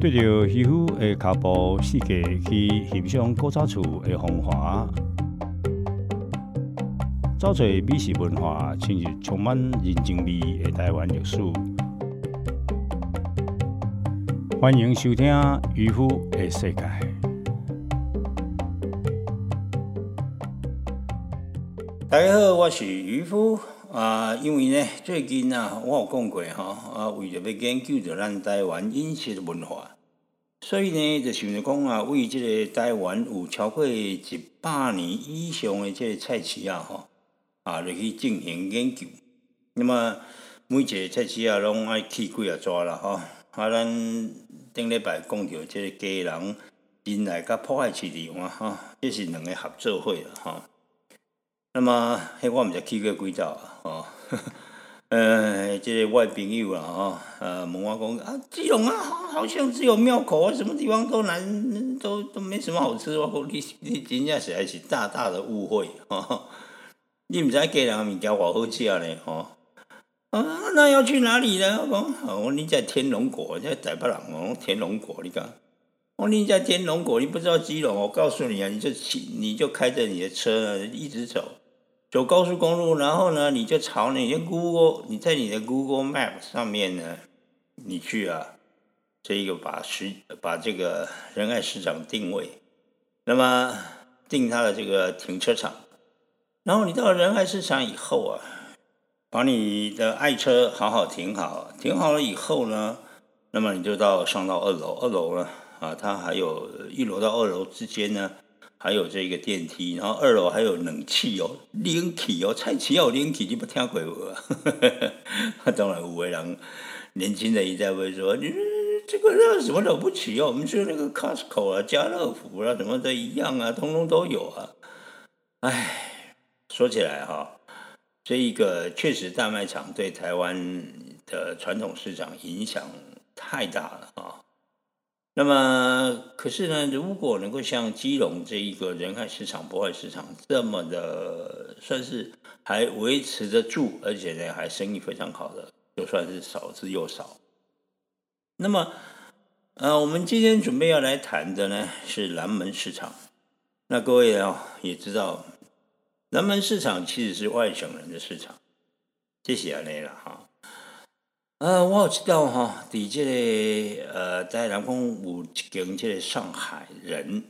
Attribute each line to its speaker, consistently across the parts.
Speaker 1: 对着渔夫的脚步世界去欣赏古早厝的风华，找找美食文化，进入充满人情味的台湾历史。欢迎收听《渔夫的世界》。大家好，我是渔夫啊。因为呢，最近啊，我有讲过哈啊，为着要研究着咱台湾饮食文化，所以呢，就想着讲啊，为即个台湾有超过一百年以上的即个菜市啊，吼啊，就去进行研究。那么每一个菜市啊，拢爱去几啊抓啦，吼啊，咱顶礼拜讲着即个家人人来甲破坏市场啊，吼，这是两个合作会啦，吼。那么，迄我毋知去过几早啊，吼，呃，即个我朋友啊，吼，呃，问我讲啊，基隆啊，好像只有庙口啊，什么地方都难，都都没什么好吃。我讲你你真正实在是大大的误会，吼，你毋知家人物件偌好食呢，吼，啊，那要去哪里呢？我讲，我你在天龙国，在台北人哦，天龙国，你讲，我你在天龙国，你不知道基隆，我告诉你啊，你就骑，你就开着你的车一直走。走高速公路，然后呢，你就朝你的 Google，你在你的 Google Map 上面呢，你去啊，这一个把市把这个仁爱市场定位，那么定它的这个停车场，然后你到了仁爱市场以后啊，把你的爱车好好停好，停好了以后呢，那么你就到上到二楼，二楼呢啊，它还有一楼到二楼之间呢。还有这个电梯，然后二楼还有冷气哦，冷气哦，菜市有冷气，你不听过无？当然有的人年轻的一代会说：“你这个那什么了不起哦？我们去那个 Costco 啊、家乐福啊，什么的一样啊，通通都有啊。”哎，说起来哈，这一个确实大卖场对台湾的传统市场影响太大了啊。那么，可是呢，如果能够像基隆这一个人海市场、博爱市场这么的，算是还维持得住，而且呢还生意非常好的，就算是少之又少。那么，呃，我们今天准备要来谈的呢是南门市场。那各位啊也知道，南门市场其实是外省人的市场，这些来了哈。呃，我有知道哈，伫这个呃，在南丰有一间这个上海人，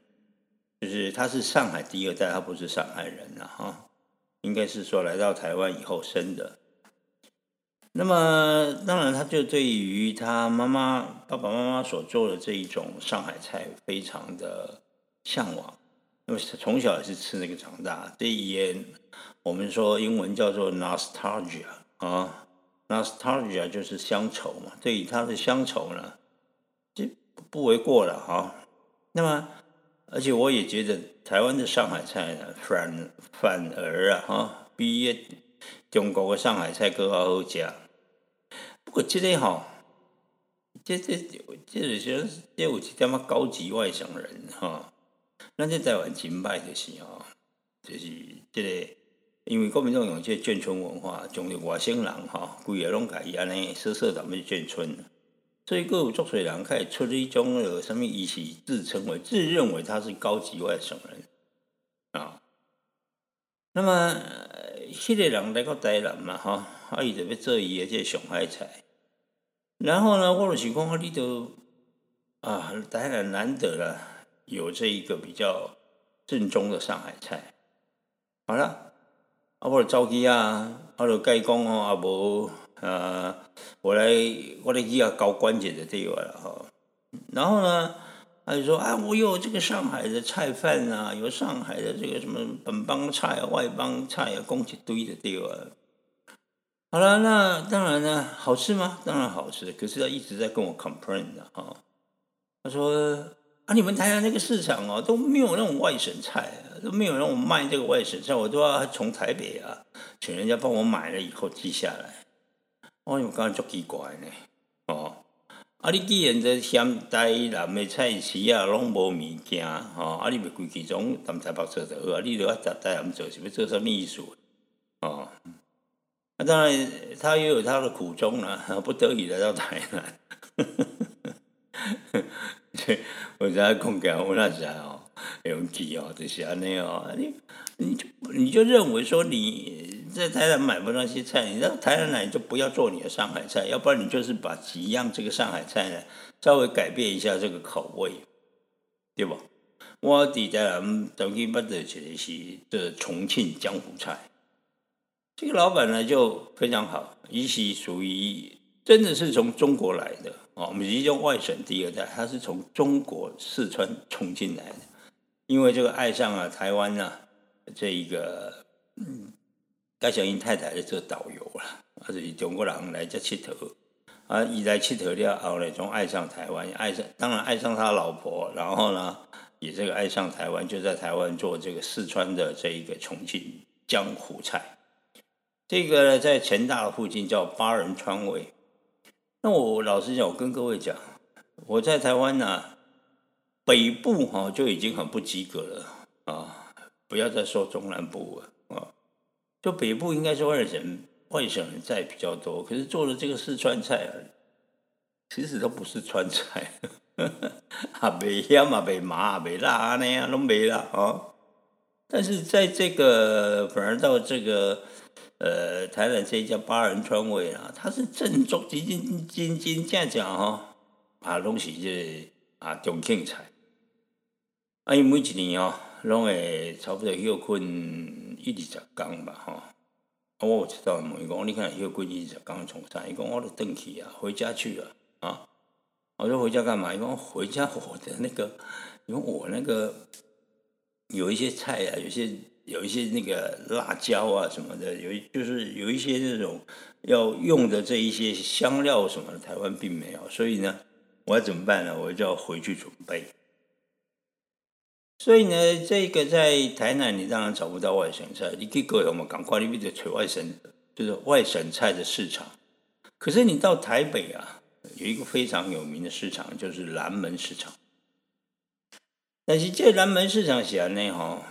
Speaker 1: 就是他是上海第二代，他不是上海人了哈，应该是说来到台湾以后生的。那么当然，他就对于他妈妈、爸爸妈妈所做的这一种上海菜非常的向往，因为从小也是吃那个长大。这也我们说英文叫做 nostalgia 啊。Nostalgia 就是乡愁嘛，对于他的乡愁呢，就不为过了哈。那么，而且我也觉得台湾的上海菜呢，反反而啊哈，比中国的上海菜更好好食。不过这个哈，这这这是说这有一点么高级外省人哈，咱这台湾清败的是哦，就是这个。因为国民党用这眷村文化，从外省人哈，规个拢改伊安尼说说咱们眷村，所以各有作水人开始出一种呃，什么意思？自称为自认为他是高级外省人啊。那么，迄个人来到台南嘛哈，啊，伊就要做伊的这上海菜。然后呢，我就想讲，你都啊，台南难得了，有这一个比较正宗的上海菜。好了。啊，我走去啊，我就甲伊讲哦，啊无，呃，我来，我来去啊搞关节的地方了哈。然后呢，他就说啊，我有这个上海的菜饭啊，有上海的这个什么本帮菜啊、外帮菜啊，供一堆的地方。好了，那当然呢，好吃吗？当然好吃。可是他一直在跟我 complain 的哈。他说啊，你们台湾那个市场哦，都没有那种外省菜。都没有让我卖这个外省菜，我都要从台北啊，请人家帮我买了以后寄下来。我我刚刚足奇怪呢，哦，啊，你既然在咸台南的菜市啊，拢无物件，哦，啊，你咪规矩种南台北做就好啊，你都要在台南做，是要做什么意思？哦，那当然，他也有他的苦衷啦，不得已来到台南。我在讲讲我那时候用气哦，就是安尼哦，你你就你就认为说你在台南买不到那些菜，你在台南来就不要做你的上海菜，要不然你就是把几样这个上海菜呢稍微改变一下这个口味，对不？我伫台南曾经捌到一个是这重庆江湖菜，这个老板呢就非常好，伊是属于真的是从中国来的哦。我们是用外省第二代，他是从中国四川重庆来的，因为这个爱上了台湾呢，这一个嗯，戴小英太太的这个导游了，啊，是中国人来这佚佗，啊，一来佚佗了后呢，从爱上台湾，爱上当然爱上他老婆，然后呢，也这个爱上台湾，就在台湾做这个四川的这一个重庆江湖菜，这个在成大附近叫八人川味。那我老实讲，我跟各位讲，我在台湾呢，北部哈就已经很不及格了啊！不要再说中南部了啊！就北部应该是外省外省人在比较多，可是做的这个四川菜啊，其实都不是川菜，啊，没香嘛，没麻，没辣啊那样都没了啊！但是在这个反而到这个。呃，台南这一家八人川味啊，它是正宗，真真真真正正吼，啊，拢是这啊重庆菜。啊，因每一年哦，拢会差不多休困一二十天吧，吼。啊，我知道问伊讲，你看休困一二十天从啥？伊讲我都回去啊，回家去了啊。我说回家干嘛？伊讲回家我的那个，因为我那个有一些菜啊，有些。有一些那个辣椒啊什么的，有就是有一些那种要用的这一些香料什么的，台湾并没有，所以呢，我要怎么办呢？我就要回去准备。所以呢，这个在台南你当然找不到外省菜，你可以各我们赶快你必须取外省，就是外省菜的市场。可是你到台北啊，有一个非常有名的市场，就是南门市场。但是这南门市场是安呢，哈。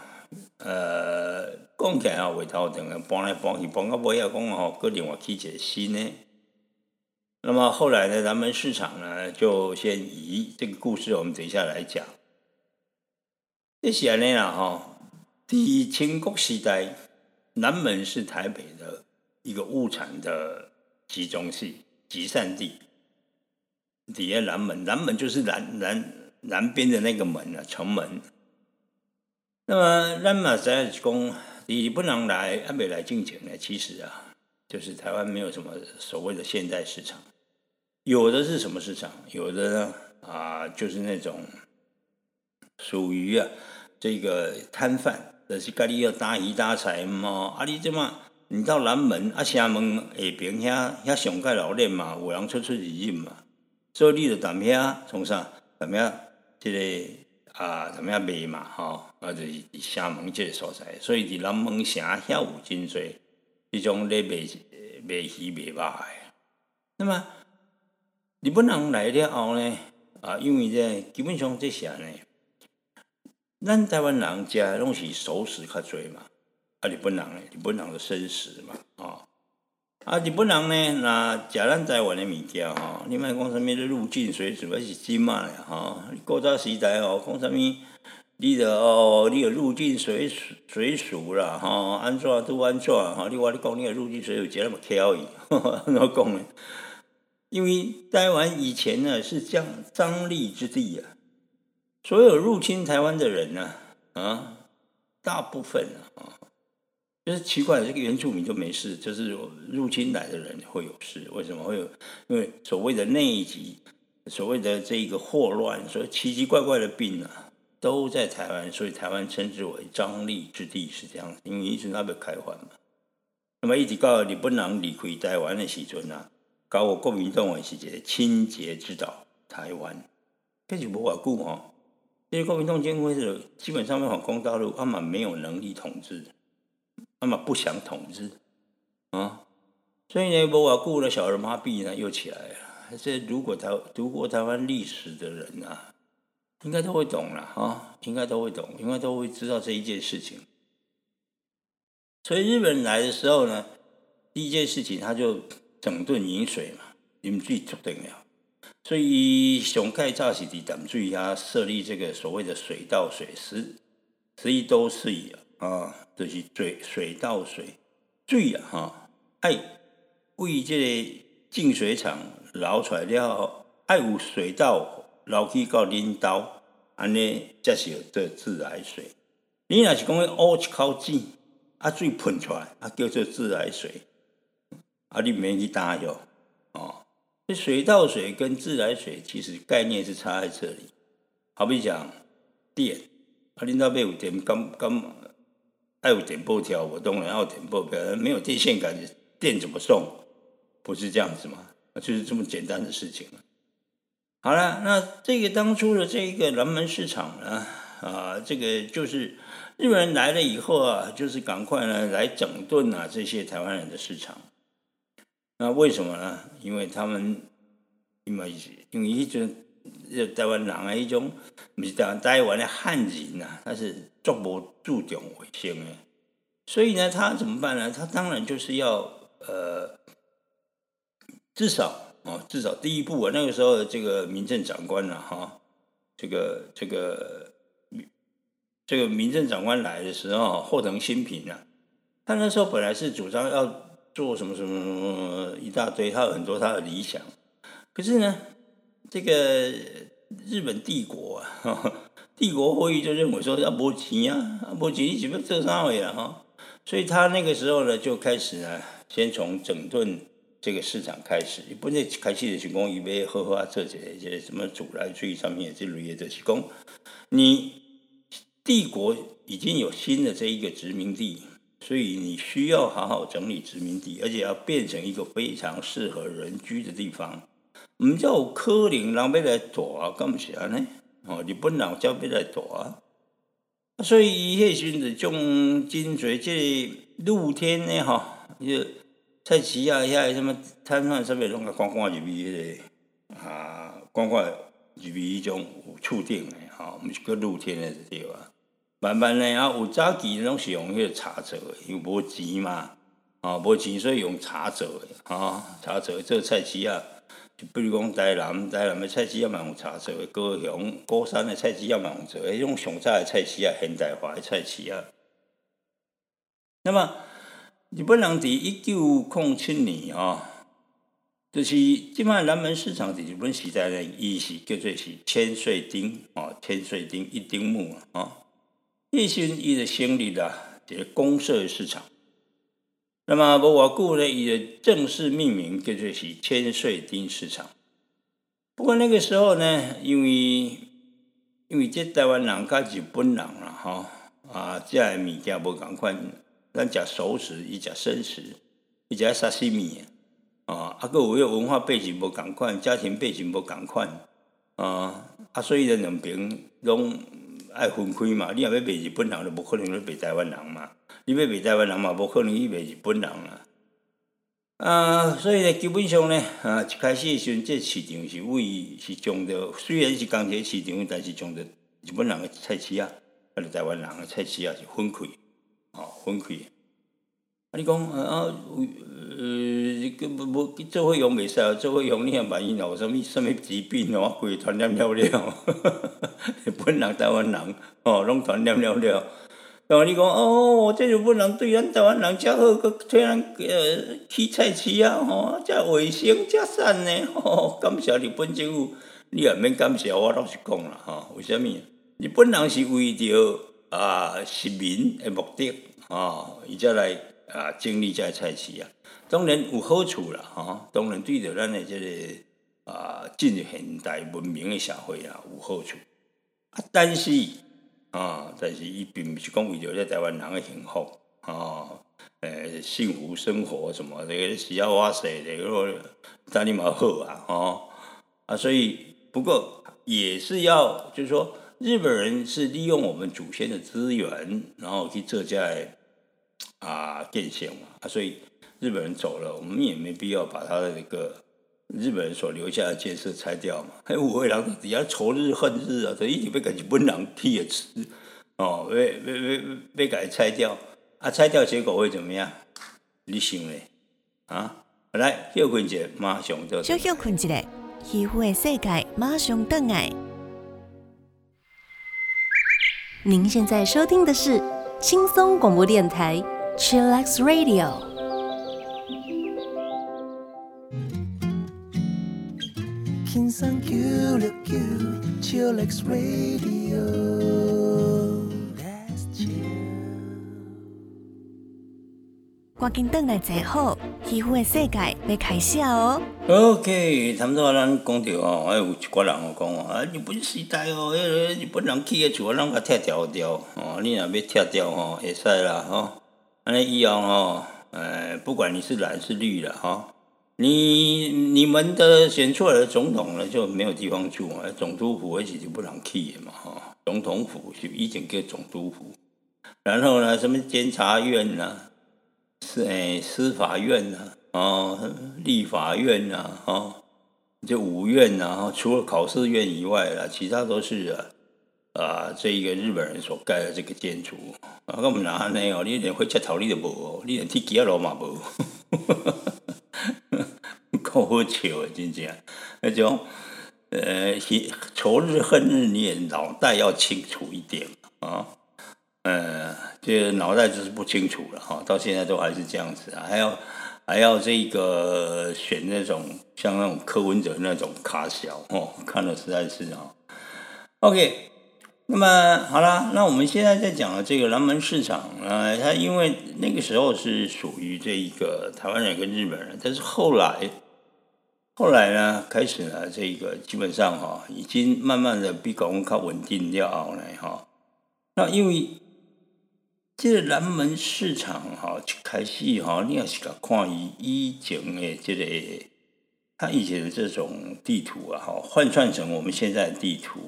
Speaker 1: 呃，讲起来啊，回头等搬来搬去，搬到尾啊，讲哦，个另外起一个新呢。那么后来呢，南门市场呢，就先移这个故事，我们等一下来讲。这些年啊，哈，第一清国时代，南门是台北的一个物产的集中地、集散地。底下南门，南门就是南南南边的那个门啊，城门。那么，咱嘛在讲，你不能来，还没来进前呢。其实啊，就是台湾没有什么所谓的现代市场，有的是什么市场？有的呢啊，就是那种属于啊这个摊贩，就是家里要打鱼打菜嘛。啊，你怎么你到南门啊，厦门下边遐遐上盖老练嘛，有人出出入入嘛，所以你就踮遐从啥踮遐这个。啊，怎么样卖嘛？吼，啊，就是伫厦门这个所在，所以伫南门城遐有真侪迄种咧卖卖鱼卖肉的。那么日本人来了后呢？啊，因为这基本上这些呢，咱台湾人食拢是熟食较多嘛，啊，日本人呢，日本人的生食嘛，哦。啊，日本人呢，那食咱台湾的物件吼，你莫讲啥物咧入境水煮，还是金嘛咧吼？古早时代哦，讲啥物，你着哦，你着入境水水煮啦吼，安怎都安怎吼？你话你讲你个入境水煮食那么巧伊，怎讲呢？因为台湾以前呢是将张力之地啊，所有入侵台湾的人呢，啊，大部分啊。就是奇怪，这个原住民就没事，就是入侵来的人会有事。为什么会有？因为所谓的内急，所谓的这个霍乱，所以奇奇怪怪的病啊，都在台湾，所以台湾称之为张力之地，是这样。因为一直那边开放嘛。那么一直到你不能离开台湾的时阵啊，搞我国民党是一个清洁之岛台湾，这就无偌久哈。这些国民党监会是基本上反攻大陆，他们没有能力统治。那么不想统治啊，所以呢，无瓦固的小儿麻痹呢又起来了。这如果台读过台湾历史的人啊，应该都会懂了啊，应该都会懂，应该都会知道这一件事情。所以日本人来的时候呢，第一件事情他就整顿饮水嘛，饮水足重要。所以上盖造是伫淡水遐设立这个所谓的水稻水师，实际都是啊，就是水水稻水水啊，哈，爱为这个净水厂捞出来了后，爱有水稻捞去到恁兜，安尼才是做自来水。你若是讲要挖一口井，啊水喷出来，啊叫做自来水，啊你免去担哟，水稻水跟自来水其实概念是差在这里。好比讲电，啊，领导要有电，刚刚爱有电波条，我当然要电波条，没有电线杆，电怎么送？不是这样子吗？就是这么简单的事情好了，那这个当初的这一个南门市场呢，啊，这个就是日本人来了以后啊，就是赶快呢来整顿啊这些台湾人的市场。那为什么呢？因为他们因为因为一种台湾人啊，一种不是台台湾的汉人呐，他是足无注重卫生的，所以呢，他怎么办呢？他当然就是要呃，至少哦，至少第一步啊，那个时候这个民政长官呢，哈，这个这个这个民政长官来的时候，后藤新平啊，他那时候本来是主张要。做什么什么什么一大堆，他有很多他的理想。可是呢，这个日本帝国啊，帝国会议就认为说要拨钱啊，拨钱你怎么做啥位啊？哈，所以他那个时候呢，就开始呢，先从整顿这个市场开始。不是开始的是讲，以为好好做这些什么主来注意上面这类的是讲，你帝国已经有新的这一个殖民地。所以你需要好好整理殖民地，而且要变成一个非常适合人居的地方。唔叫可能人要来住啊，咁是安尼？哦，日本人叫要来住啊。所以伊迄时阵就种真侪即露天的吼，就菜市啊，遐什么摊贩上面拢个观光入去迄个啊，观光入去迄种有厝顶的吼，毋是个露天的地方。慢慢呢，啊，有早期拢是用迄个茶做的，因无钱嘛，啊，无钱所以用茶做的，啊，茶做做菜市啊，就比如讲台南，台南的菜市啊嘛用茶做的，高雄、高山的菜市啊嘛用做，迄种上早的菜市啊，现代化的菜市啊。那么日本人伫一九零七年啊，就是即卖南门市场伫日本时代呢，伊是叫做是千岁町啊，千岁町一丁目啊。叶新伊的成立了这个公社市场，那么无偌久呢，伊的正式命名叫做是千岁町市场。不过那个时候呢，因为因为这台湾人甲日本人啦，吼啊，食的物件无共款，咱食熟食，伊食生食，伊食沙西米啊，啊，个有迄文化背景无共款，家庭背景无共款啊，啊，所以呢，两边拢。爱分开嘛？你若要卖日本人，就无可能去卖台湾人嘛。你要卖台湾人嘛，无可能去卖日本人啦。啊，所以咧，基本上咧，啊，一开始的时阵，这市场是为是种着，虽然是钢铁市场，但是种着日本人诶菜市啊，啊，台湾人诶菜市啊是分开，哦，分开。啊，你讲啊，呃，个无无做伙用袂使哦，做伙用你也万一有啥物啥物疾病哦，规传染了了，日 本人、台湾人哦，拢传染了了。然后你讲哦，这就不能对咱台湾人遮好，佮替咱呃去菜市啊，吼，遮卫生、遮善呢，吼，感谢日本政府，你也免感谢我，老实讲啦，吼，为虾米？日本人是为着啊市民诶目的啊，伊才来。啊，经历在菜市啊，当然有好处啦，吼，当然对着咱的这个啊进入现代文明的社会啊有好处。啊，但是啊，但是伊并不是讲为着咧台湾人的幸福啊，诶，幸福生活什么这个是要哇塞的，个当你嘛好啊，吼啊，所以不过也是要，就是说日本人是利用我们祖先的资源，然后去做在。啊，电线嘛，啊，所以日本人走了，我们也没必要把他的那个日本人所留下的建设拆掉嘛。还五位郎底下仇日恨日啊，这一定被日本人踢也吃哦，被被被被改拆掉啊，拆掉结果会怎么样？你想嘞啊？来，休困一下，马上就。
Speaker 2: 休休困一下，渔夫的世界马上登来。您现在收听的是轻松广播电台 Chillax Radio。轻松 Q 六 Q Chillax Radio。赶紧等来坐好，渔夫的世界要开始哦。
Speaker 1: OK，差不多咱讲着哦，还有一寡人哦讲哦，啊，日本时代哦，迄个日本人起个厝，咱甲拆掉掉哦。你若要拆掉哦，会使啦吼。安尼以后吼，呃，不管你是蓝是绿了哈，你你们的选出来的总统呢就没有地方住啊，总督府其实不能起的嘛哈。总统府是以前叫总督府，然后呢，什么监察院呢？是诶，司法院呐，哦，立法院呐，哦，就五院呐，除了考试院以外啦，其他都是啊，啊，这一个日本人所盖的这个建筑，啊，我们哪呢哦，你连会吃头你都无哦，你连踢几下罗马无，够好笑啊，真正那种，呃，仇日恨日，你也脑袋要清楚一点啊。呃，这脑袋就是不清楚了哈，到现在都还是这样子啊，还要还要这个选那种像那种柯文哲那种卡小哦，看了实在是啊。OK，那么好了，那我们现在在讲的这个南门市场呃，它因为那个时候是属于这一个台湾人跟日本人，但是后来后来呢，开始呢，这个基本上哈，已经慢慢的比港靠稳定掉了哈，那因为。这个南门市场哈，一开始哈，你也是甲看以以前的这个，他以前的这种地图啊，哈，换算成我们现在的地图，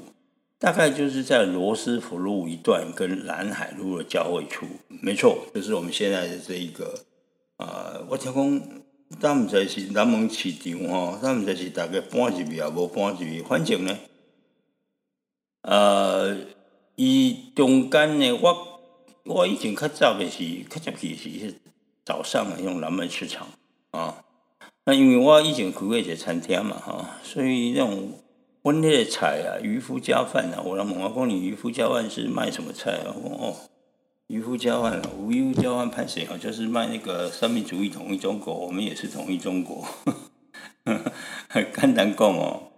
Speaker 1: 大概就是在罗斯福路一段跟南海路的交汇处，没错，就是我们现在的这一个啊，我听讲，他们在是南门市场哈，他们在是大概搬入去也无搬入去，反正呢，呃，伊中间呢，我。我以前较早的是，较早去是早上啊，用南门市场啊。那因为我以前开过一些餐厅嘛，哈，所以那种温热菜啊，渔夫加饭啊，我问我讲你渔夫加饭是卖什么菜啊？哦，渔夫加饭，渔夫加饭派谁啊？就是卖那个三民主义统一中国，我们也是统一中国。很难讲哦。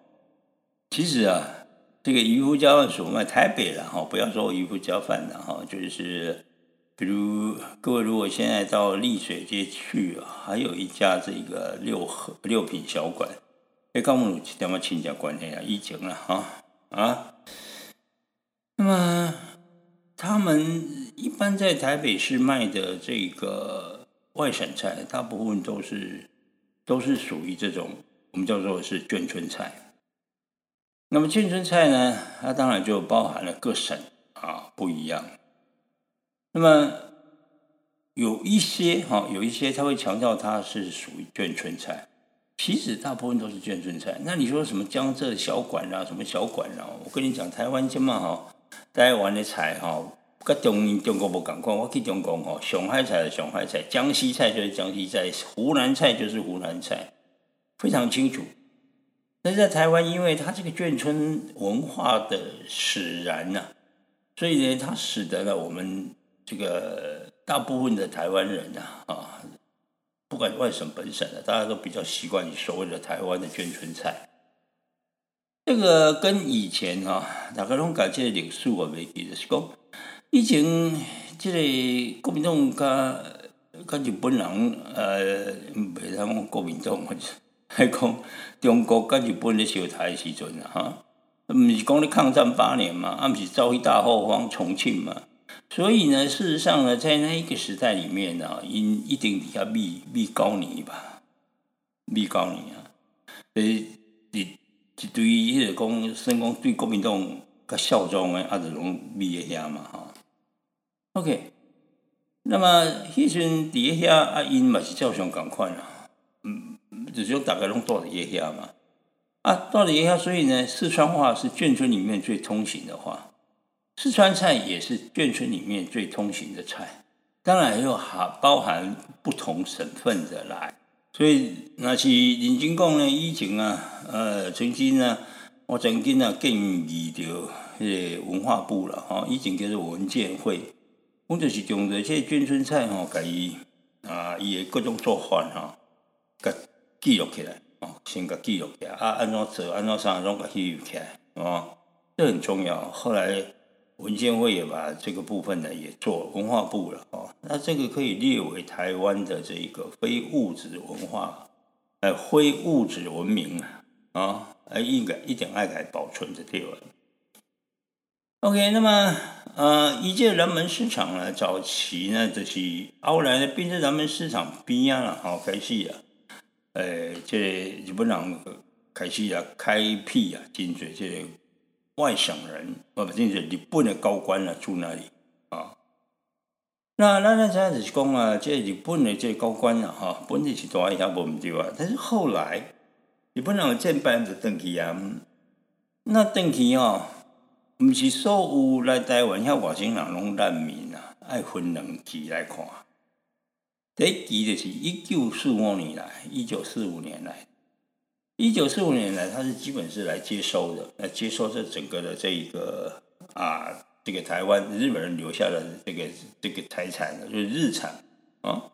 Speaker 1: 其实啊。这个渔夫家饭所卖台北了哈，不要说渔夫交饭了哈，就是比如各位如果现在到丽水街去啊，还有一家这个六合六品小馆，哎，跟我们有点么亲家关系啊，以前了哈啊。那么他们一般在台北市卖的这个外省菜，大部分都是都是属于这种我们叫做是眷村菜。那么眷村菜呢，它当然就包含了各省啊不一样。那么有一些哈，有一些他会强调它是属于眷村菜，其实大部分都是眷村菜。那你说什么江浙小馆啊，什么小馆啊？我跟你讲，台湾今嘛哈，台湾的菜哈，跟中中国不共款。我去中国哈，上海菜是上海菜，江西菜就是江西菜，湖南菜就是湖南菜，非常清楚。那在台湾，因为它这个眷村文化的使然呐，所以呢，它使得了我们这个大部分的台湾人呐，啊，不管外省本省的，大家都比较习惯于所谓的台湾的眷村菜。这个跟以前哈，大家拢讲这个历史我未记得是讲，以前这个国民党加加日本人，呃，袂当讲国民党。还讲中国跟日本咧相台的时阵啊，哈，毋是讲咧抗战八年嘛，啊，毋是遭遇大后方重庆嘛，所以呢，事实上呢，在那一个时代里面呢，因一定底下密密高年吧，密高你啊，所以，一一堆迄个讲，算讲对国民党较效忠的，啊，就拢密一下嘛，哈，OK，那么迄阵伫遐啊，因嘛是照常共款啊。只有大概拢住在遐嘛，啊，住在遐，所以呢，四川话是眷村里面最通行的话，四川菜也是眷村里面最通行的菜，当然又含包含不同省份的来所以那是认真讲呢，以前啊，呃，曾经呢，我曾经啊建议着迄个文化部了吼，以前叫做文建会，阮就是用着这眷村菜吼，甲伊啊，伊的各种做法吼，甲记录起来，哦，先甲记录起来，啊，安怎做，安怎啥，拢甲记录起来，哦，这很重要。后来文建会也把这个部分呢也做文化部了，哦，那这个可以列为台湾的这个非物质文化，呃，非物质文明啊，啊，呃，应该一定爱来保存着对吧？OK，那么呃，一届人门市场呢，早期呢就是后来呢变成人门市场边啊，好开始啊，呃，这日本人开始啊开辟啊，真侪这个外省人，啊，不，真是日本的高官啊住那里啊。那咱咱才就是讲啊，这日本的这高官啊，哈，本来是大一下无毋对啊，但是后来日本人建班就登去啊，那登去哦，毋是所有来台湾遐外省人拢难民啊，爱分两期来看。第一期就是一九四五年来，一九四五年来。一九四五年来，他是基本是来接收的，来接收这整个的这一个啊，这个台湾日本人留下的这个这个财产的，就是日产啊。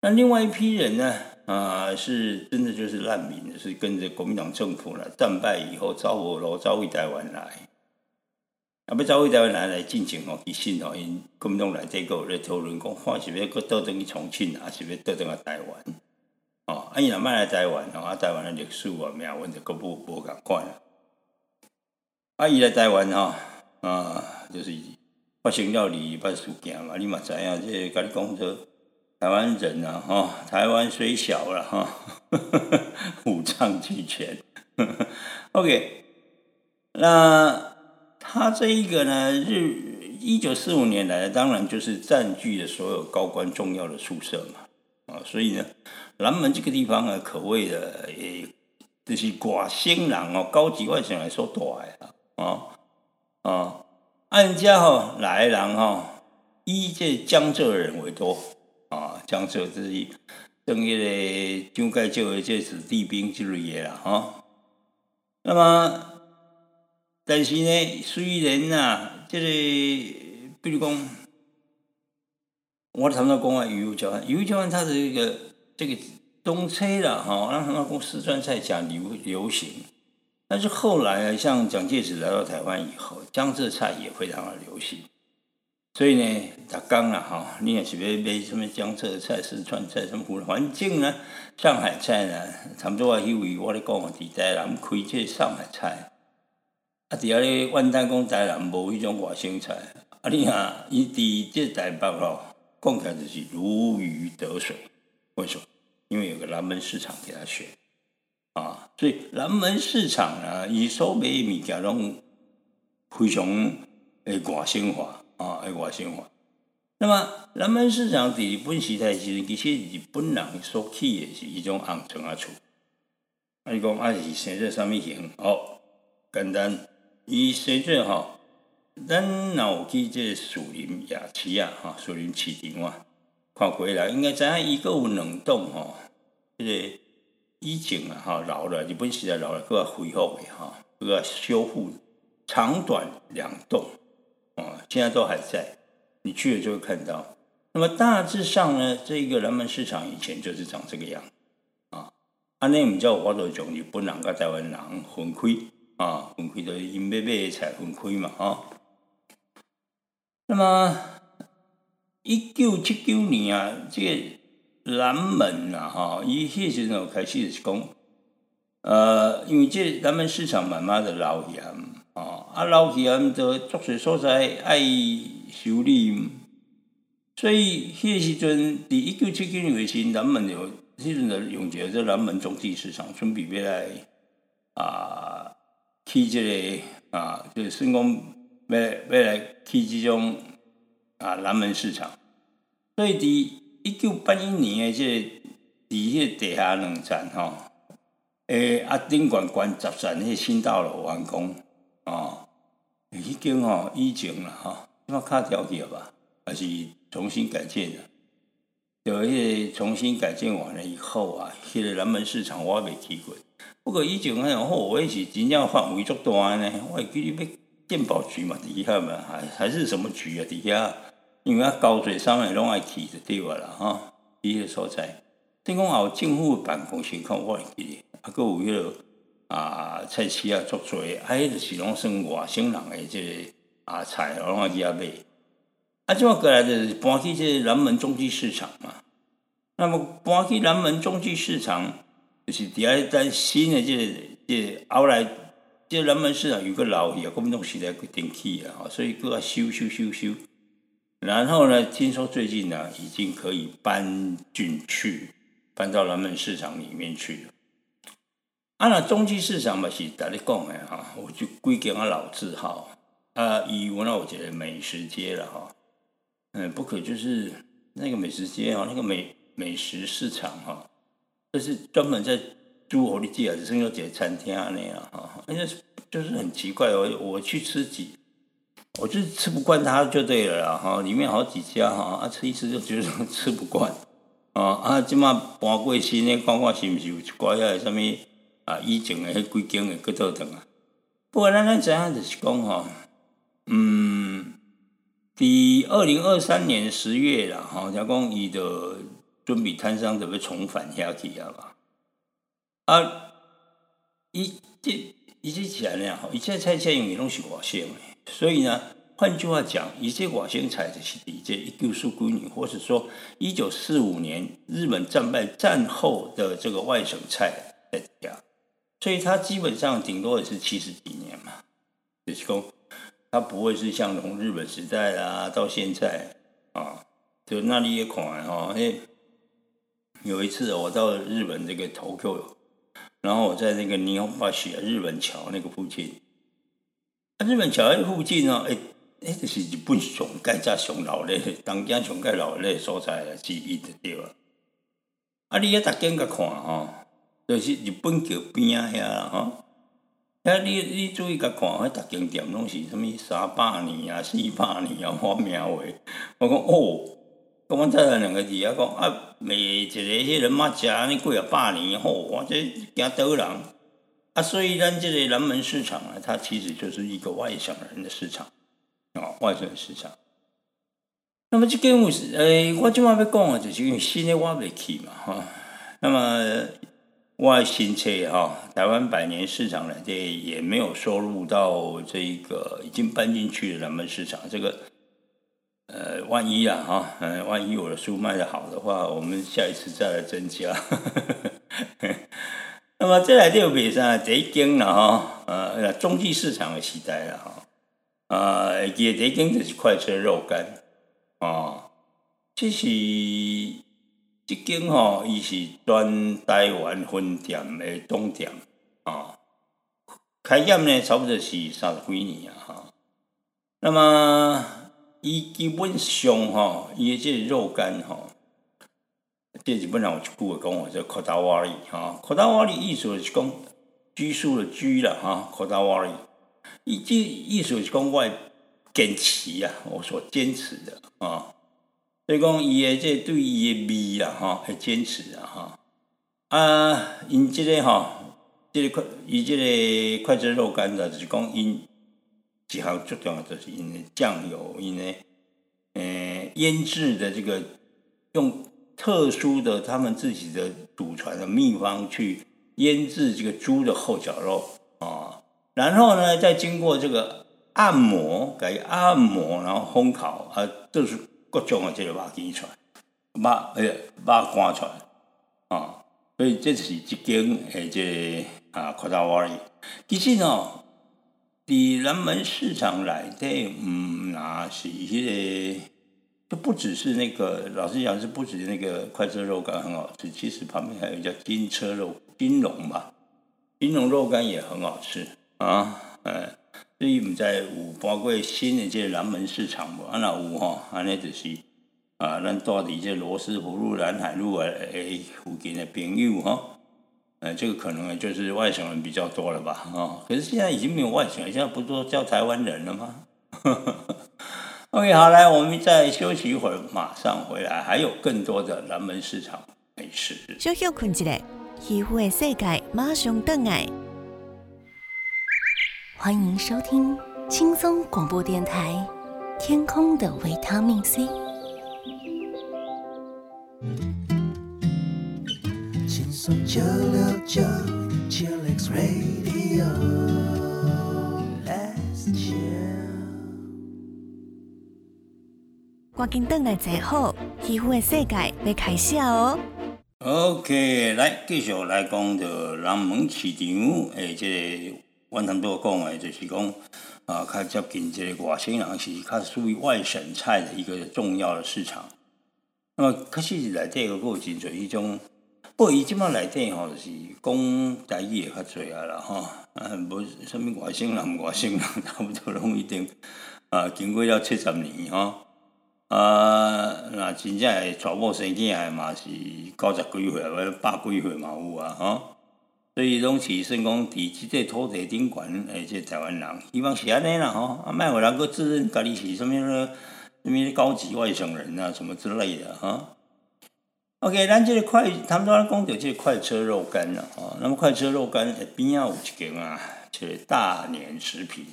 Speaker 1: 那另外一批人呢，啊，是真的就是难民，是跟着国民党政府呢战败以后，招我罗招回台湾来，啊，要招回台湾来来进行哦，其实哦，因国民党来这个来讨论讲，看是要搁倒转去重庆，还是要倒转去台湾。哦，啊，伊若卖来台湾，啊，台湾的历史啊、命运就佫无无共款啊。啊，伊来台湾吼，啊，就是发生了二八事件嘛，你嘛知影，即甲你讲说，台湾人啊，吼，台湾虽小了哈，五脏 俱全。OK，那他这一个呢，日一九四五年来，当然就是占据了所有高官重要的宿舍嘛，啊，所以呢。南门这个地方啊，可谓的诶，就是寡兴人哦，高级外省来说大啊，啊啊，按家吼来人吼，以这江浙人为多啊，江浙之一，等于咧蒋介石的这子弟兵之类的啦，哈。那么，但是呢，虽然呐，这个比如讲，我谈到讲啊，渔夫交换，渔夫交换，它的一个。这个东吹了哈，让他们讲四川菜讲流流行，但是后来啊，像蒋介石来到台湾以后，江浙菜也非常的流行。所以呢，他刚了哈，你也是要买什么江浙菜、四川菜什么湖环境呢？上海菜呢，差不多啊，因为我咧讲啊，伫台南开这上海菜，啊，伫遐咧万丹讲台南无迄种外省菜，啊，你啊，伊伫这台北吼，讲起来就是如鱼得水。为什么？因为有个南门市场给他选啊，所以南门市场呢，以所买物件拢非常诶外省化啊，诶外省化。那么南门市场伫日本时代时，其实日本人所起的是一种红砖啊厝。啊，你讲啊是生做啥物型？哦，简单，伊生做吼，咱若有去这树林夜市啊，哈，树林市场啊。看回来，应该知影伊个有两栋吼，即个以前啊哈老了，日本时代老了，搁要恢复的哈，搁要修复，长短两栋啊，现在都还在，你去了就会看到。那么大致上呢，这个人们市场以前就是长这个样啊。安尼毋叫我都从日本人甲台湾人分开啊，分开就是因要买才分开嘛啊。那么。一九七九年啊，这个南门啊，哈，伊迄时阵开始是讲，呃，因为这南门市场慢慢的老起啊，啊老起来就作水所在爱修理，所以迄时阵伫一九七九年为时，南门有迄阵就用一个这南门中地市场，准备要来啊，起这个啊，就是算讲要要来起这种啊南门市场。所以，伫一九八一年诶，即个伫迄地下两站吼，诶，啊顶悬悬十层迄新大楼完工，哦，已经吼以前啦吼，即马卡调去了吧，还是重新改建的？有一些重新改建完了以后啊，迄个南门市场我未去过。不过以前迄种货尾是真正范围足大呢，我会记得要鉴宝局嘛，底下嘛，还还是什么局啊？底下因为啊高水上面拢爱去就对个啦，哈，伊个所在。等讲也有政府办公情况我会记得，啊，佮有迄个啊菜市啊足多，啊，迄就是拢算外省人诶，即个啊菜拢爱去遐买。啊，即么过来就是搬去这南门中继市场嘛。那么搬去南门中继市场。就是底下在新的这这后来这南门市场有个老爷，国民党时代定起啊，所以搁要修修修修。然后呢，听说最近呢已经可以搬进去，搬到南门市场里面去了。啊，那中继市场嘛是大家讲的哈，我就归给啊老字号啊，以我那我觉得美食街了哈，嗯，不可就是那个美食街啊，那个美美食市场哈。就是专门在租火力机啊，只剩有几餐厅啊那样哈，而且就是很奇怪，哦我去吃几，我就是吃不惯它就对了啦哈，里面好几家哈，啊吃一次就觉得 吃不惯啊啊，即马搬过新的看看是不是有一寡遐什么啊以前的迄几间的搁倒腾啊？不过咱咱知影就是讲哈，嗯，第二零二三年十月啦哈，就讲伊的。准备摊商准备重返下去啊嘛，啊，一这一切起来呢，一切菜菜因为拢是外省的，所以呢，换句话讲，一切外省菜就是一切一九四几年，或者说一九四五年日本战败战后的这个外省菜在家，所以它基本上顶多也是七十几年嘛，就是说它不会是像从日本时代啊到现在啊，就那里也款哈，哎。有一次我到日本这个投票，然后我在那个霓虹巴士日本桥那个附近，啊日本桥那附近呢，哎哎，就是日本上盖加上老咧，东京上盖老咧所在之一的对了。啊，你也逐间甲看吼，就是日本桥边啊遐啦吼。啊，你你注意甲看，迄逐间店拢是什物三百年啊、四百年啊，我名话，我讲哦。咁阮再来两个字啊，讲啊，每一个迄人嘛，食安尼几啊百年，吼，我这惊倒人啊，所以咱这个南门市场啊，它其实就是一个外省人的市场啊，外省市场。那么这间我是，诶，我今晚要讲啊，就是因为新的我未去嘛，哈。那么我新车哈，台湾百年市场呢，这也没有收入到这一个已经搬进去的南门市场这个。呃，万一啊，哈，嗯，万一我的书卖的好的话，我们下一次再来增加。那么再来第二笔上，第一间了哈，呃，中继市场的时代了哈，啊，第一间就是快车肉干啊，这是这间哈，伊是专台湾分店的总店啊，开业呢差不多是三十几年啊哈，那么。伊基本上吼，伊诶即个肉干吼，即日本人有一句话讲话叫“扩大瓦力”哈，扩大瓦力意思是讲拘束的拘了哈，扩大瓦力，伊即意思是讲我坚持啊，我所坚持的啊，所以讲伊诶即对伊诶味啦哈，会坚持啊哈，啊，因即个哈，即个快，伊即个快捷肉干的，就是讲因。几项最重要就是因为酱油，因为呃腌制的这个用特殊的他们自己的祖传的秘方去腌制这个猪的后脚肉啊，然后呢再经过这个按摩，改按摩，然后烘烤啊，都是各种的这个把鸡出来，把呃把刮出来啊，所以这是一间诶这啊扩大瓦里，其实呢。伫人们市场来的，嗯，那是迄个，就不只是那个，老实讲是不止那个快车肉干很好吃，其实旁边还有叫金车肉金龙吧，金龙肉干也很好吃啊，呃，所以唔在五包括新的这南门市场无，啊那有吼，安尼就是啊，咱住伫这罗斯福路、南海路啊，诶附近的朋友吼。呃，这个可能就是外省人比较多了吧，啊，可是现在已经没有外省人，现在不都叫台湾人了吗？OK，好，来，我们再休息一会儿，马上回来，还有更多的南门市场美食。
Speaker 2: 小休困一下，皮肤的世界马上登来。欢迎收听轻松广播电台《天空的维他命 C》。轻松九六九，Chillax Radio。赶紧等来坐好，皮肤的世界要开始哦。
Speaker 1: OK，来继续来讲着南门市场，诶，这个阮通多讲诶，就是讲啊，较接近即个外省人是较属于外省菜的一个重要的市场。那么，确实是内底个过真侪迄种，不过伊即摆内底吼是讲台语会较侪啊啦，吼，啊，无啥物外省人、外省人，差不多拢一定啊，经过了七十年吼。啊，那真正诶，娶某生囝诶嘛是九十几岁，或者百几岁嘛有啊，吼。所以拢是算讲伫即个土地顶悬诶，即台湾人，希望是安尼啦，吼。啊，莫有人佫自认家己是啥物咯，啥物高级外省人啊，什么之类的，哈。OK，咱即个快，他们都讲着即个快车肉干啦，吼。那么快车肉干诶边仔有一间啊，即个大连食品，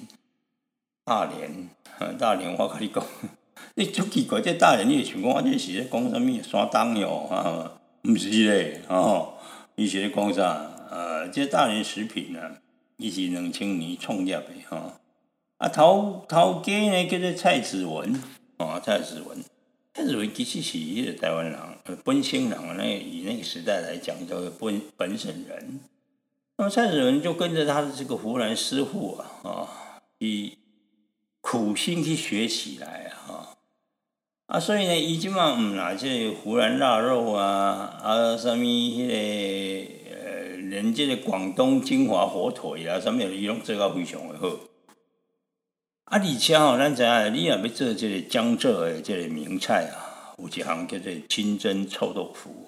Speaker 1: 大连，大连，我甲你讲。你足奇怪，这大人你会想讲，我这是咧讲什么？山东哟，啊，毋是咧，吼，伊是咧讲啥？呃，这大人食品呢，伊是两千年创立的，吼。啊，头头家呢叫做蔡子文，哦，蔡子文，蔡子文其实是迄个台湾人，呃，本省人那以那个时代来讲，叫做本本省人。那么蔡子文就跟着他的这个湖南师傅啊，啊，以苦心去学起来啊。啊，所以呢，伊即嘛毋啦，即个湖南腊肉啊，啊，什物迄个呃，连即个广东金华火腿啊，啥物伊拢做到非常的好。啊，而且吼，咱知影，你若要做即个江浙的即个名菜啊，有一项叫做清蒸臭豆腐，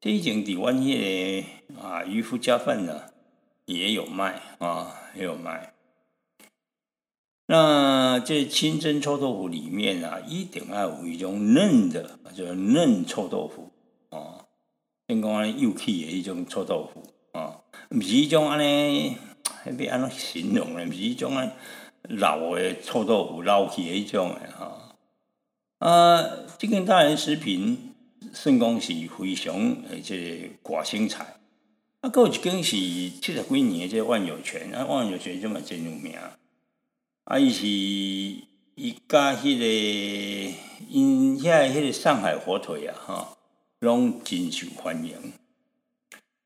Speaker 1: 这以前伫阮迄个啊渔夫家饭呢也有卖啊，也有卖。那这清蒸臭豆腐里面啊，一定要有一种嫩的，就是嫩臭豆腐啊。先讲安幼气的一种臭豆腐啊，毋是一种安尼，要安怎形容呢？毋是一种安老的臭豆腐，老气的一种的哈。啊，这间大连食品算讲是非常诶，这挂新菜。啊，有一间是七十几年的这万有泉，啊，万有泉这么真有名。啊，伊是伊甲迄个因遐迄个上海火腿啊，哈，拢真受欢迎。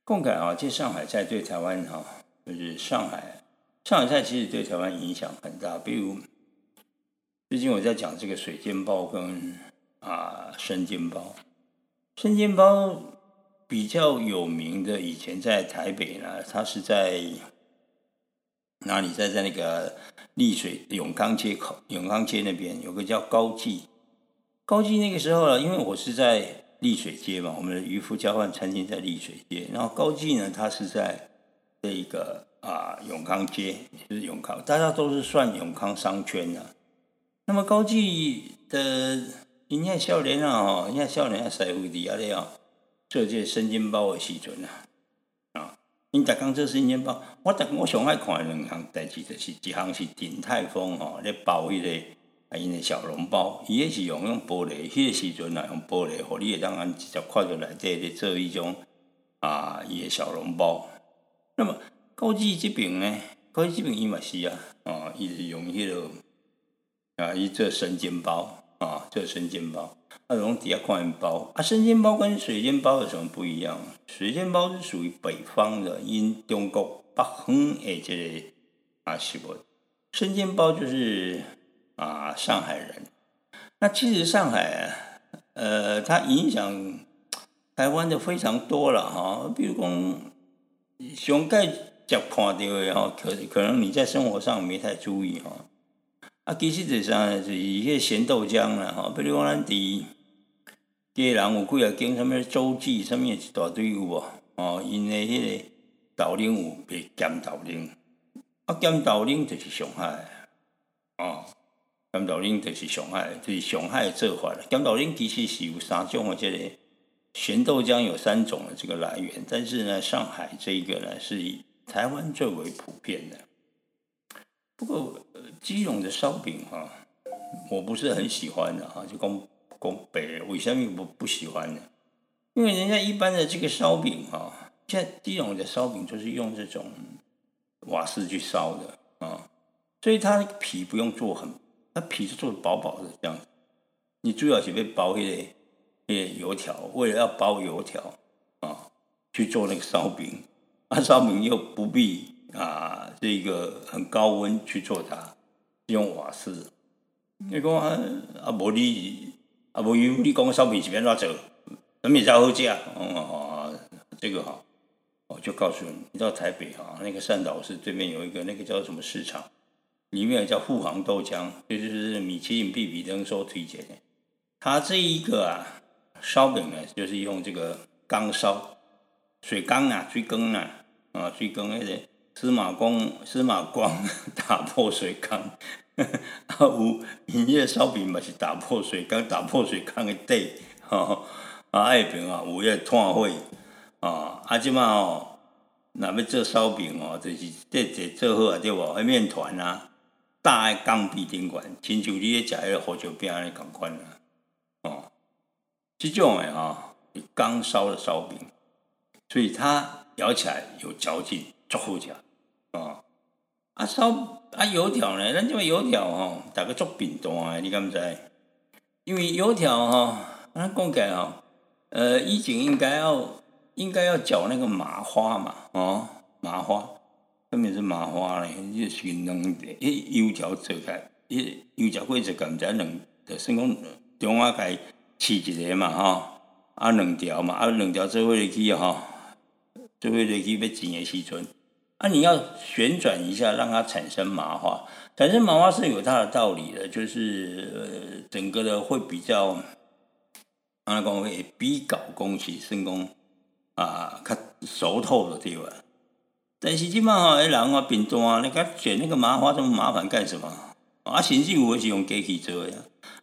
Speaker 1: 共感啊，这上海菜对台湾哈，就是上海上海菜其实对台湾影响很大。比如最近我在讲这个水煎包跟啊生煎包，生煎包比较有名的，以前在台北呢，它是在。那你在在那个丽水永康街口，永康街那边有个叫高记，高记那个时候呢，因为我是在丽水街嘛，我们的渔夫交换餐厅在丽水街，然后高记呢，它是在这一个啊永康街，就是永康，大家都是算永康商圈的。那么高记的人家少年啊，哈，人家少年啊，师傅底下咧啊，做这生煎包的时阵啊。因逐工做生煎包，我逐我上爱看诶两项代志，就是一项是鼎泰丰吼咧包迄个啊因的小笼包，伊迄是用用玻璃，迄个时阵啊用玻璃，互你会当安直接看到内底咧做迄种啊伊的小笼包。那么高记即边呢？高记即边伊嘛是啊，哦，伊是用迄个啊伊做生煎包啊做生煎包。那种底下看包啊，生煎包跟水煎包有什么不一样？水煎包是属于北方的，因中国北方诶这个啊食物，生煎包就是啊上海人。那其实上海呃，它影响台湾的非常多了哈。比如讲，上盖食看到的哈，可可能你在生活上没太注意哈。啊，其实就是啥，就是迄咸豆浆啦。比如讲咱伫个人有几啊间什物周记，什物一大堆有无？哦，因为迄个豆奶有卖咸豆奶，啊咸豆奶就是上海，哦，甘豆奶就是上海，就是上海的做法了。甘豆奶其实是有三种的，这个咸豆浆有三种的这个来源，但是呢，上海这一个呢是以台湾最为普遍的。不过基隆的烧饼哈，我不是很喜欢的哈，就讲讲北为什么不不喜欢呢？因为人家一般的这个烧饼哈，现在基隆的烧饼就是用这种瓦斯去烧的啊，所以它皮不用做很。它皮是做的薄薄的这样，你主要是被包一些那些油条，为了要包油条啊，去做那个烧饼，啊烧饼又不必啊这个很高温去做它，用瓦斯。你讲啊啊无你啊无有，你讲烧饼是边怎做？那面才好吃啊！哦，这个哈，我就告诉你，你到台北哈，那个善导市对面有一个那个叫什么市场。里面叫富航豆浆，就是米其林必比登所推荐的。它这一个啊烧饼呢，就是用这个缸烧，水缸啊，水缸啊，啊，水缸那个司马光，司马光 打破水缸，啊，有营业烧饼嘛是打破水缸，打破水缸的底，啊，爱饼啊，有迄炭火，啊，啊，即嘛哦，若要做烧饼哦，就是这这做好啊，对无？迄面团啊。大爱钢笔顶管，亲像你咧食迄个火酒饼安尼共款啦，哦，即种诶哈，刚烧的烧饼，所以它咬起来有嚼劲，足好食，哦，啊烧啊油条呢，咱即个油条吼，大概做饼单诶，你敢知？因为油条吼，咱讲起来吼，呃，以前应该要应该要搅那个麻花嘛，哦，麻花。上面是麻花咧，伊是两迄油条做起来，迄油条过做干只两，就算讲中华开试一个嘛吼，啊两条嘛，啊两条做伙入去吼，做伙入去要钱的时阵，啊你要旋转一下，让它产生麻花，产生麻花是有它的道理的，就是呃整个的会比较，安尼讲会比较讲是算讲啊较熟透的对吧？但是即摆吼，迄人啊，变单，你甲卷那个麻花这么麻烦干什么？啊，甚至有诶是用机器做诶，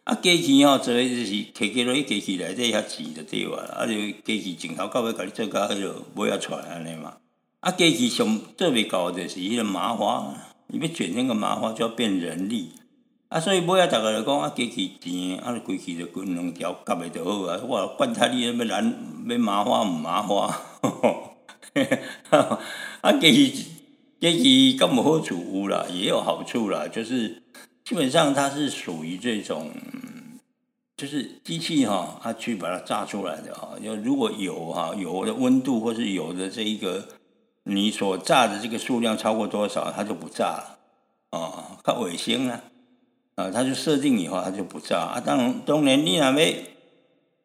Speaker 1: 啊，机器吼做的就是摕起落去机器内底遐钱就对啊，啊，就机器镜头到尾甲你做甲迄落尾啊出来安尼嘛。啊，机器上做袂到就是迄个麻花，你要卷那个麻花就要变人力，啊，所以尾啊，逐个来讲啊，机器钱，啊，规气就滚两条夹袂着好啊，我管他你要难要麻花毋麻花。啊，机器机器咁无好处有啦，也有好处啦，就是基本上它是属于这种，就是机器哈，它去把它炸出来的哈。要如果有哈油的温度或是油的这一个你所炸的这个数量超过多少，它就不炸了啊。它卫星啊，啊，它就设定以后它就不炸啊。当然，当然你若要。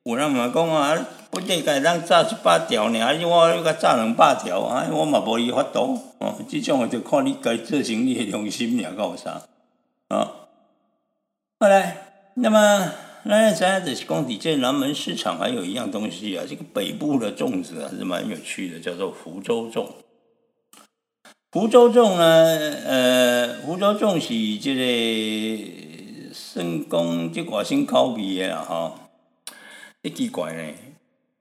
Speaker 1: 有人嘛讲啊，本地家当炸一百条尔，啊，我要甲炸两百条，啊，我嘛无伊法度，哦，这种我就看你家做生意诶良心尔，有啥？啊，好来，那么咱知影就是讲伫这南门市场还有一样东西啊，这个北部的粽子还是蛮有趣的，叫做福州粽。福州粽呢，呃，福州粽是即个算讲即外省口味诶啦，吼。一奇怪呢，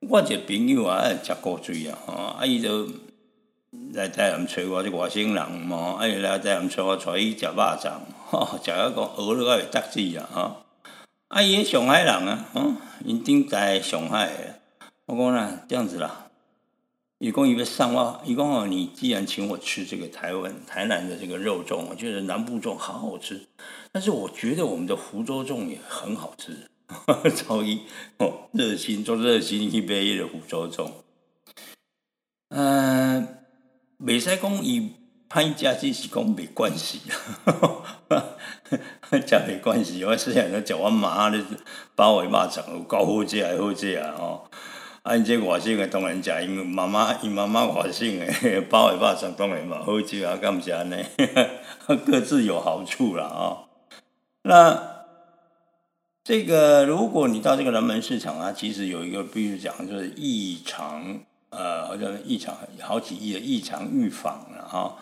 Speaker 1: 我一个朋友啊，爱食古水啊，吼，啊伊就来台南找我，即外省人嘛，啊伊来台南找我，带伊食肉粽，吼，食啊讲饿了会得志啊，吼，啊伊上海人啊，吼，因顶在上海，我讲啦，这样子啦，伊讲伊要送我，伊讲哦，你既然请我吃这个台湾台南的这个肉粽，我觉得南部粽好好吃，但是我觉得我们的福州粽也很好吃。超一哦，热心做热心去买迄个福州粽，嗯，未使讲伊歹食，只是讲没关系，食没关系。我虽然都食我妈咧包围肉粽，有够好食，好食啊！啊，因这外省诶当然食，因为妈妈因妈妈外省诶 包围肉粽当然嘛好食啊，敢毋是安尼？各自有好处啦啊，那。这个，如果你到这个人门市场啊，其实有一个必须讲，就是异常，呃，好像异常好几亿的异常预防了哈。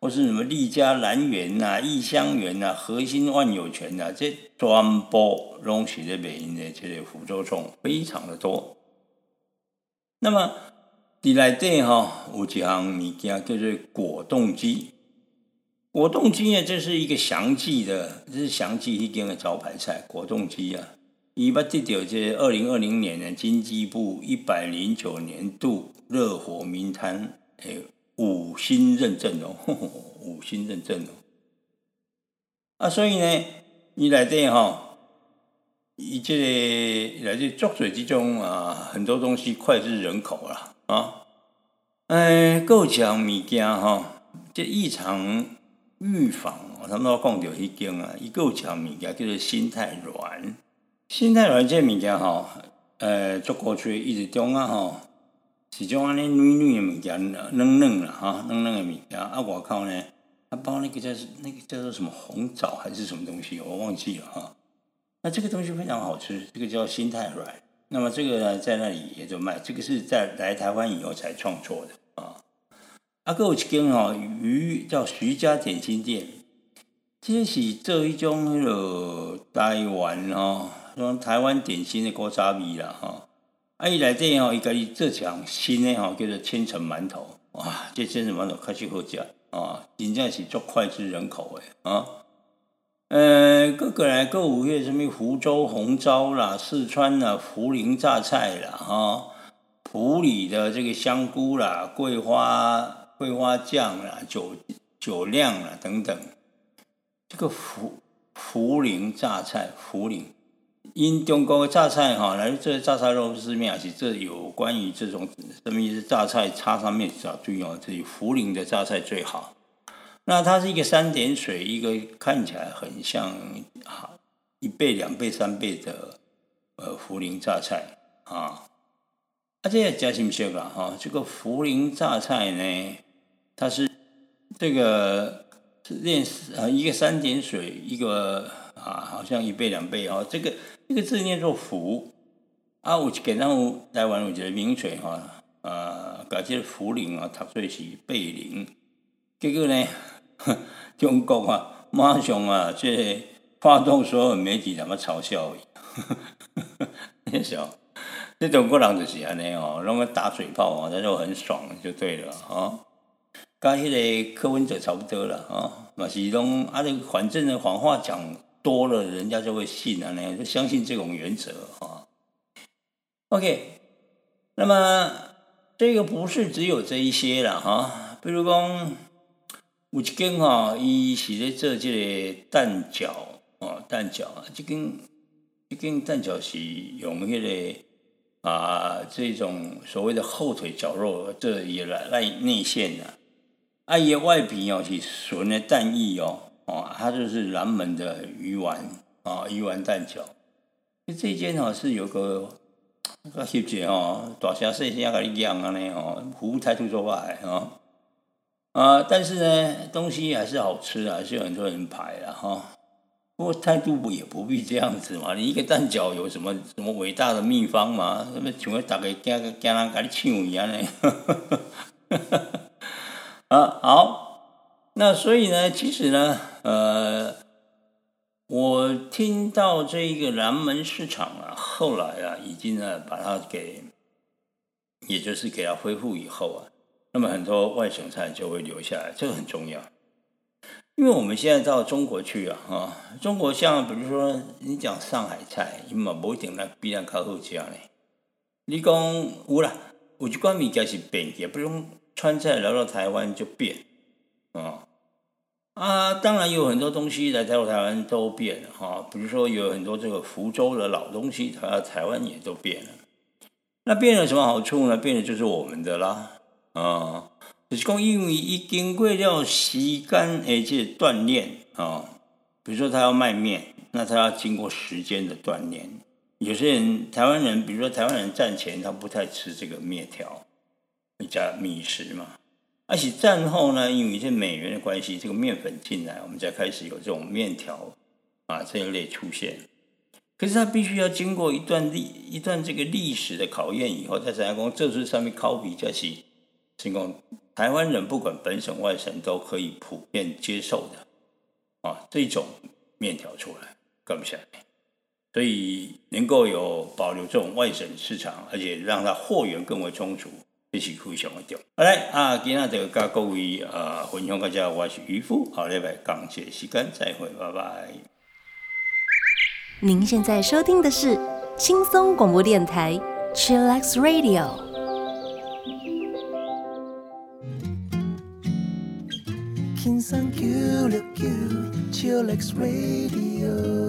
Speaker 1: 或是什么利家兰园呐、益香园呐、核心万有泉呐，这全部拢是咧卖因的这个福州粽，非常的多。那么伫内底哈有一项物件叫做果冻机。果冻机呢，这是一个祥记的，这是祥记一间的招牌菜。果冻机啊，伊捌得到这二零二零年的经济部一百零九年度热火名摊诶五星认证哦，五星认证哦。啊，所以呢，伊内底哈，伊这个来自作水之中啊，很多东西脍炙人口啦啊。哎，够讲物件哈，这异常。预防哦，他们都讲到一间啊，一个讲物件叫做心太软。心太软这物件吼，呃，做过去一直中啊吼，是种安尼软软的物件，嫩嫩啦哈，嫩嫩的物件。啊，外口呢，它包那个叫那个叫做什么红枣还是什么东西，我忘记了哈。那这个东西非常好吃，这个叫心太软。那么这个呢，在那里也就卖，这个是在来台湾以后才创作的。啊，个有一间吼鱼叫徐家点心店，这是做一种迄个台湾吼，种台湾点心的锅渣米啦哈。啊，伊内底吼，伊家己做项新的吼，叫做千层馒头。哇，这千层馒头确实好食啊，真正是足脍炙人口的啊。呃，各个来各五月什么福州红糟啦，四川的涪陵榨菜啦，哈，普里的这个香菇啦，桂花。桂花酱啦，酒酒酿啦等等，这个涪涪陵榨菜，涪陵因中国榨菜哈，来这榨菜肉丝面是这有关于这种什么意思？榨菜插上面要注意哦，这里涪陵的榨菜最好。那它是一个三点水，一个看起来很像啊一倍、两倍、三倍的呃涪陵榨菜啊。啊，这加什么些个哈？这个茯苓榨菜呢？它是这个是练啊，一个三点水，一个啊，好像一倍两倍哈。这个这个字念作“茯”啊，我给他们台湾我觉得名水哈啊，改这茯苓啊，读做是贝林。结果呢，中国啊，马上啊，这发动所有媒体怎么嘲笑？你想，这中国人就是安尼哦，那个打水炮啊，他就很爽，就对了啊。跟迄个柯文哲差不多了啊，嘛是拢啊，你反正呢谎话讲多了，人家就会信啊，呢就相信这种原则啊。OK，那么这个不是只有这一些了哈，比如讲有一间哈，伊是咧做这个蛋饺哦，蛋饺啊，这间这间蛋饺是用迄个啊这种所谓的后腿绞肉，这也来来内馅的。啊，伊外皮哦是纯的蛋液哦，哦，它就是南门的鱼丸啊，鱼丸蛋饺。这间哦是有个个细节哦，大虾细虾甲你养安尼哦，服务态度做法哦。啊，但是呢，东西还是好吃啊，还是有很多人排了哈。不过态度不也不必这样子嘛，你一个蛋饺有什么什么伟大的秘方嘛？什么像个大家惊惊人甲你抢一样呢？啊，好，那所以呢，其实呢，呃，我听到这一个南门市场啊，后来啊，已经呢把它给，也就是给它恢复以后啊，那么很多外省菜就会留下来，这个很重要，因为我们现在到中国去啊，哈，中国像比如说你讲上海菜，伊嘛不一定来必然靠好吃呢。你讲有啦，有一关物件是变嘅，不用。川菜来到台湾就变，啊啊，当然有很多东西来到台湾都变了哈，比如说有很多这个福州的老东西，它台湾也都变了。那变了什么好处呢？变的就是我们的啦，啊，就是讲因为一经过了时间而且锻炼啊，比如说他要卖面，那他要经过时间的锻炼。有些人台湾人，比如说台湾人赚钱，他不太吃这个面条。加米食嘛，而且战后呢，因为一些美元的关系，这个面粉进来，我们才开始有这种面条啊这一类出现。可是它必须要经过一段历一段这个历史的考验以后，在产业工这是上面考比较起进攻台湾人不管本省外省都可以普遍接受的啊这种面条出来，更不下来。所以能够有保留这种外省市场，而且让它货源更为充足，这是非常的重要。好嘞啊，今天这个跟各位啊分享大家，我是渔夫，好嘞拜感谢时间，再会，拜拜。
Speaker 2: 您现在收听的是轻松广播电台 Chillax Radio。
Speaker 3: 轻松九六九 Chillax Radio。